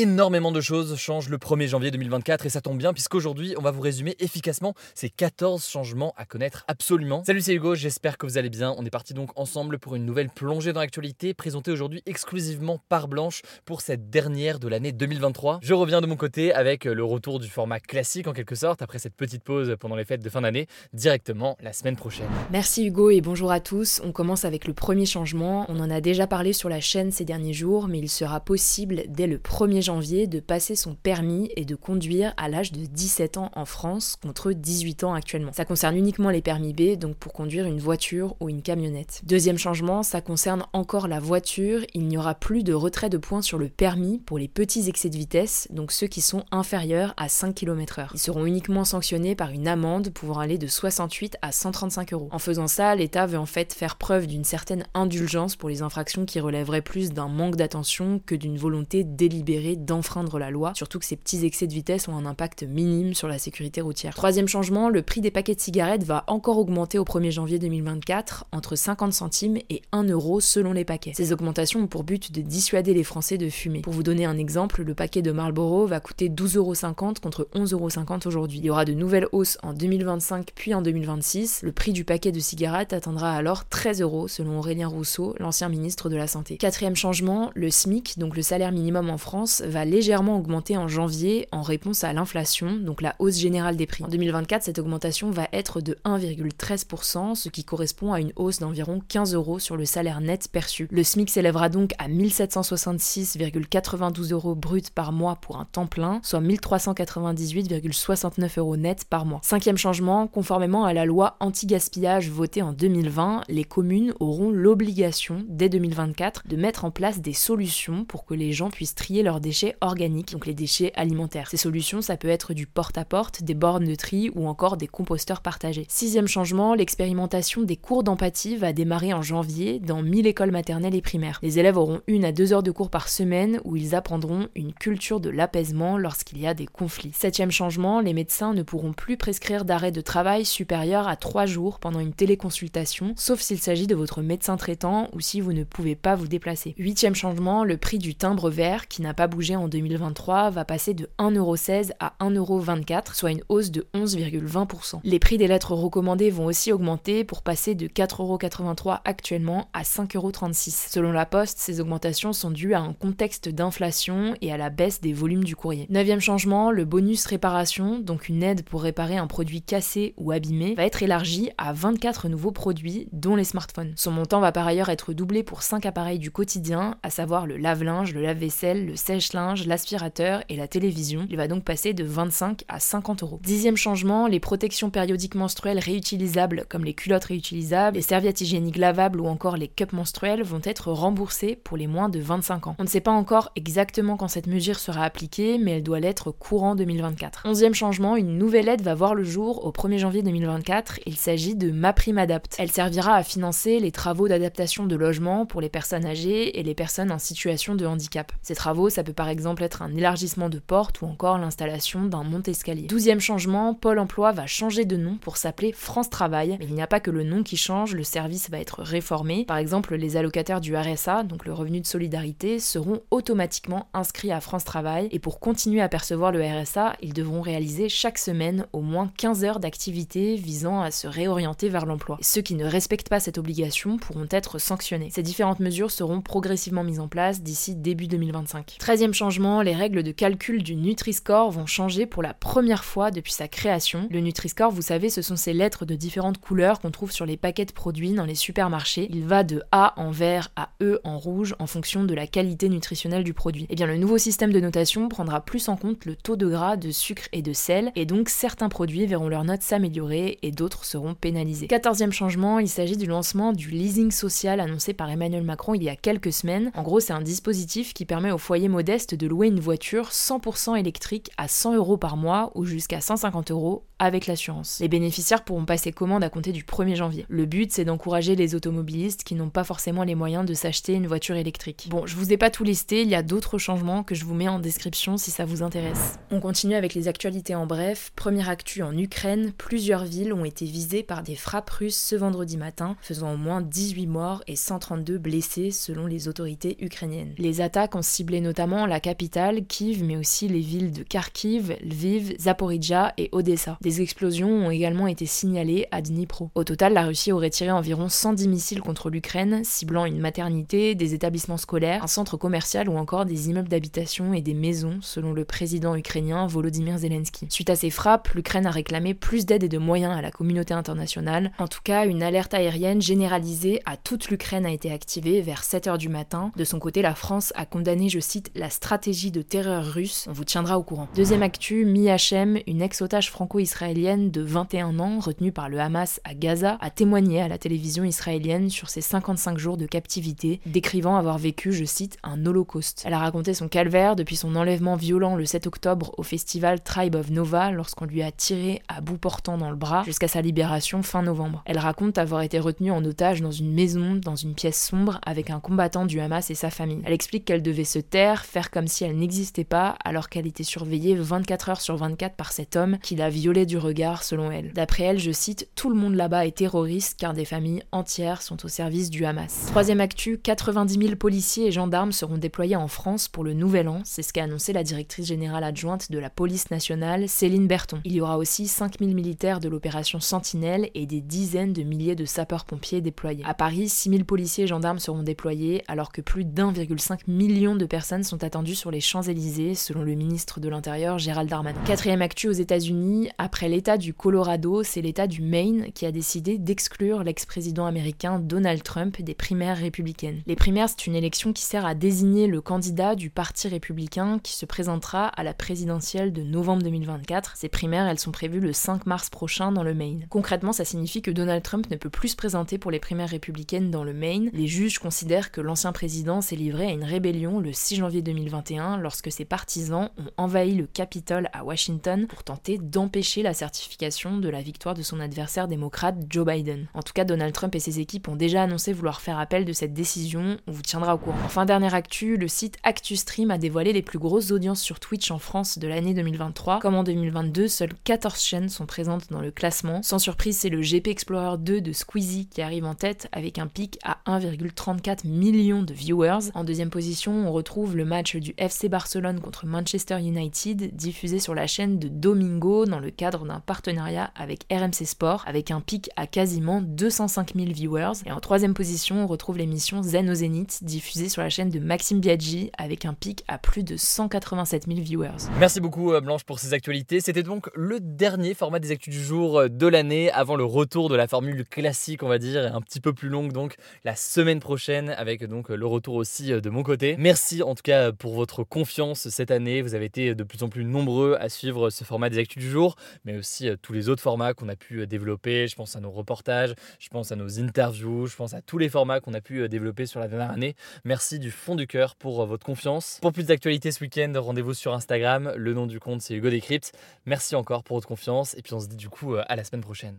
Énormément de choses changent le 1er janvier 2024 et ça tombe bien puisqu'aujourd'hui on va vous résumer efficacement ces 14 changements à connaître absolument. Salut c'est Hugo, j'espère que vous allez bien. On est parti donc ensemble pour une nouvelle plongée dans l'actualité présentée aujourd'hui exclusivement par Blanche pour cette dernière de l'année 2023. Je reviens de mon côté avec le retour du format classique en quelque sorte après cette petite pause pendant les fêtes de fin d'année directement la semaine prochaine. Merci Hugo et bonjour à tous. On commence avec le premier changement. On en a déjà parlé sur la chaîne ces derniers jours mais il sera possible dès le 1er janvier de passer son permis et de conduire à l'âge de 17 ans en France contre 18 ans actuellement. Ça concerne uniquement les permis B, donc pour conduire une voiture ou une camionnette. Deuxième changement, ça concerne encore la voiture. Il n'y aura plus de retrait de points sur le permis pour les petits excès de vitesse, donc ceux qui sont inférieurs à 5 km/h. Ils seront uniquement sanctionnés par une amende pouvant aller de 68 à 135 euros. En faisant ça, l'État veut en fait faire preuve d'une certaine indulgence pour les infractions qui relèveraient plus d'un manque d'attention que d'une volonté délibérée d'enfreindre la loi, surtout que ces petits excès de vitesse ont un impact minime sur la sécurité routière. Troisième changement, le prix des paquets de cigarettes va encore augmenter au 1er janvier 2024, entre 50 centimes et 1 euro selon les paquets. Ces augmentations ont pour but de dissuader les Français de fumer. Pour vous donner un exemple, le paquet de Marlboro va coûter 12,50 euros contre 11,50 euros aujourd'hui. Il y aura de nouvelles hausses en 2025 puis en 2026. Le prix du paquet de cigarettes atteindra alors 13 euros selon Aurélien Rousseau, l'ancien ministre de la Santé. Quatrième changement, le SMIC, donc le salaire minimum en France, va légèrement augmenter en janvier en réponse à l'inflation, donc la hausse générale des prix. En 2024, cette augmentation va être de 1,13%, ce qui correspond à une hausse d'environ 15 euros sur le salaire net perçu. Le SMIC s'élèvera donc à 1766,92 euros brut par mois pour un temps plein, soit 1398,69 euros net par mois. Cinquième changement, conformément à la loi anti-gaspillage votée en 2020, les communes auront l'obligation, dès 2024, de mettre en place des solutions pour que les gens puissent trier leurs déchets organiques, donc les déchets alimentaires. Ces solutions, ça peut être du porte-à-porte, des bornes de tri ou encore des composteurs partagés. Sixième changement, l'expérimentation des cours d'empathie va démarrer en janvier dans 1000 écoles maternelles et primaires. Les élèves auront une à deux heures de cours par semaine où ils apprendront une culture de l'apaisement lorsqu'il y a des conflits. Septième changement, les médecins ne pourront plus prescrire d'arrêt de travail supérieur à trois jours pendant une téléconsultation, sauf s'il s'agit de votre médecin traitant ou si vous ne pouvez pas vous déplacer. Huitième changement, le prix du timbre vert, qui n'a pas bougé en 2023, va passer de 1,16€ à 1,24€, soit une hausse de 11,20%. Les prix des lettres recommandées vont aussi augmenter pour passer de 4,83€ actuellement à 5,36€. Selon la Poste, ces augmentations sont dues à un contexte d'inflation et à la baisse des volumes du courrier. Neuvième changement, le bonus réparation, donc une aide pour réparer un produit cassé ou abîmé, va être élargi à 24 nouveaux produits, dont les smartphones. Son montant va par ailleurs être doublé pour 5 appareils du quotidien, à savoir le lave-linge, le lave-vaisselle, le sèche-linge, l'aspirateur et la télévision. Il va donc passer de 25 à 50 euros. Dixième changement, les protections périodiques menstruelles réutilisables comme les culottes réutilisables, les serviettes hygiéniques lavables ou encore les cups menstruels vont être remboursées pour les moins de 25 ans. On ne sait pas encore exactement quand cette mesure sera appliquée, mais elle doit l'être courant 2024. Onzième changement, une nouvelle aide va voir le jour au 1er janvier 2024. Il s'agit de MaPrimeAdapt. Elle servira à financer les travaux d'adaptation de logement pour les personnes âgées et les personnes en situation de handicap. Ces travaux, ça peut par exemple être un élargissement de porte ou encore l'installation d'un monte-escalier. Douzième changement, Pôle emploi va changer de nom pour s'appeler France Travail. Mais il n'y a pas que le nom qui change, le service va être réformé. Par exemple, les allocataires du RSA, donc le revenu de solidarité, seront automatiquement inscrits à France Travail et pour continuer à percevoir le RSA, ils devront réaliser chaque semaine au moins 15 heures d'activité visant à se réorienter vers l'emploi. Ceux qui ne respectent pas cette obligation pourront être sanctionnés. Ces différentes mesures seront progressivement mises en place d'ici début 2025. 13 Changement, les règles de calcul du Nutri-Score vont changer pour la première fois depuis sa création. Le Nutri-Score, vous savez, ce sont ces lettres de différentes couleurs qu'on trouve sur les paquets de produits dans les supermarchés. Il va de A en vert à E en rouge en fonction de la qualité nutritionnelle du produit. Et eh bien le nouveau système de notation prendra plus en compte le taux de gras, de sucre et de sel, et donc certains produits verront leur note s'améliorer et d'autres seront pénalisés. Quatorzième changement, il s'agit du lancement du leasing social annoncé par Emmanuel Macron il y a quelques semaines. En gros, c'est un dispositif qui permet aux foyers modestes de louer une voiture 100% électrique à 100 euros par mois ou jusqu'à 150 euros avec l'assurance. Les bénéficiaires pourront passer commande à compter du 1er janvier. Le but, c'est d'encourager les automobilistes qui n'ont pas forcément les moyens de s'acheter une voiture électrique. Bon, je vous ai pas tout listé, il y a d'autres changements que je vous mets en description si ça vous intéresse. On continue avec les actualités en bref. Première actu en Ukraine, plusieurs villes ont été visées par des frappes russes ce vendredi matin, faisant au moins 18 morts et 132 blessés selon les autorités ukrainiennes. Les attaques ont ciblé notamment la capitale, Kiev, mais aussi les villes de Kharkiv, Lviv, Zaporizhia et Odessa. Des explosions ont également été signalées à Dnipro. Au total, la Russie aurait tiré environ 110 missiles contre l'Ukraine, ciblant une maternité, des établissements scolaires, un centre commercial ou encore des immeubles d'habitation et des maisons, selon le président ukrainien Volodymyr Zelensky. Suite à ces frappes, l'Ukraine a réclamé plus d'aide et de moyens à la communauté internationale. En tout cas, une alerte aérienne généralisée à toute l'Ukraine a été activée vers 7h du matin. De son côté, la France a condamné, je cite, la stratégie de terreur russe. On vous tiendra au courant. Deuxième actu, Mi Hachem, une ex-otage franco-israélienne israélienne de 21 ans retenue par le Hamas à Gaza a témoigné à la télévision israélienne sur ses 55 jours de captivité, décrivant avoir vécu, je cite, un holocauste. Elle a raconté son calvaire depuis son enlèvement violent le 7 octobre au festival Tribe of Nova lorsqu'on lui a tiré à bout portant dans le bras jusqu'à sa libération fin novembre. Elle raconte avoir été retenue en otage dans une maison, dans une pièce sombre, avec un combattant du Hamas et sa famille. Elle explique qu'elle devait se taire, faire comme si elle n'existait pas, alors qu'elle était surveillée 24 heures sur 24 par cet homme qui l'a violée du regard selon elle. D'après elle, je cite, Tout le monde là-bas est terroriste car des familles entières sont au service du Hamas. Troisième actu, 90 000 policiers et gendarmes seront déployés en France pour le Nouvel An, c'est ce qu'a annoncé la directrice générale adjointe de la police nationale, Céline Berton. Il y aura aussi 5 000 militaires de l'opération Sentinelle et des dizaines de milliers de sapeurs-pompiers déployés. À Paris, 6 000 policiers et gendarmes seront déployés alors que plus d'1,5 million de personnes sont attendues sur les Champs-Élysées, selon le ministre de l'Intérieur Gérald Darmanin. Quatrième actu aux États-Unis, après l'État du Colorado, c'est l'État du Maine qui a décidé d'exclure l'ex-président américain Donald Trump des primaires républicaines. Les primaires, c'est une élection qui sert à désigner le candidat du Parti républicain qui se présentera à la présidentielle de novembre 2024. Ces primaires, elles sont prévues le 5 mars prochain dans le Maine. Concrètement, ça signifie que Donald Trump ne peut plus se présenter pour les primaires républicaines dans le Maine. Les juges considèrent que l'ancien président s'est livré à une rébellion le 6 janvier 2021 lorsque ses partisans ont envahi le Capitole à Washington pour tenter d'empêcher la certification de la victoire de son adversaire démocrate Joe Biden. En tout cas, Donald Trump et ses équipes ont déjà annoncé vouloir faire appel de cette décision, on vous tiendra au courant. Enfin, dernière actu, le site ActuStream a dévoilé les plus grosses audiences sur Twitch en France de l'année 2023. Comme en 2022, seules 14 chaînes sont présentes dans le classement. Sans surprise, c'est le GP Explorer 2 de Squeezie qui arrive en tête avec un pic à 1,34 million de viewers. En deuxième position, on retrouve le match du FC Barcelone contre Manchester United diffusé sur la chaîne de Domingo dans le cadre d'un partenariat avec RMC Sport, avec un pic à quasiment 205 000 viewers. Et en troisième position, on retrouve l'émission Zen au Zénith, diffusée sur la chaîne de Maxime Biaggi, avec un pic à plus de 187 000 viewers. Merci beaucoup euh, Blanche pour ces actualités. C'était donc le dernier format des actus du jour euh, de l'année, avant le retour de la formule classique, on va dire, un petit peu plus longue donc la semaine prochaine, avec donc le retour aussi euh, de mon côté. Merci en tout cas pour votre confiance cette année. Vous avez été de plus en plus nombreux à suivre ce format des actus du jour mais aussi euh, tous les autres formats qu'on a pu euh, développer. Je pense à nos reportages, je pense à nos interviews, je pense à tous les formats qu'on a pu euh, développer sur la dernière année. Merci du fond du cœur pour votre confiance. Pour plus d'actualités ce week-end, rendez-vous sur Instagram. Le nom du compte, c'est Hugo Decrypt. Merci encore pour votre confiance et puis on se dit du coup à la semaine prochaine.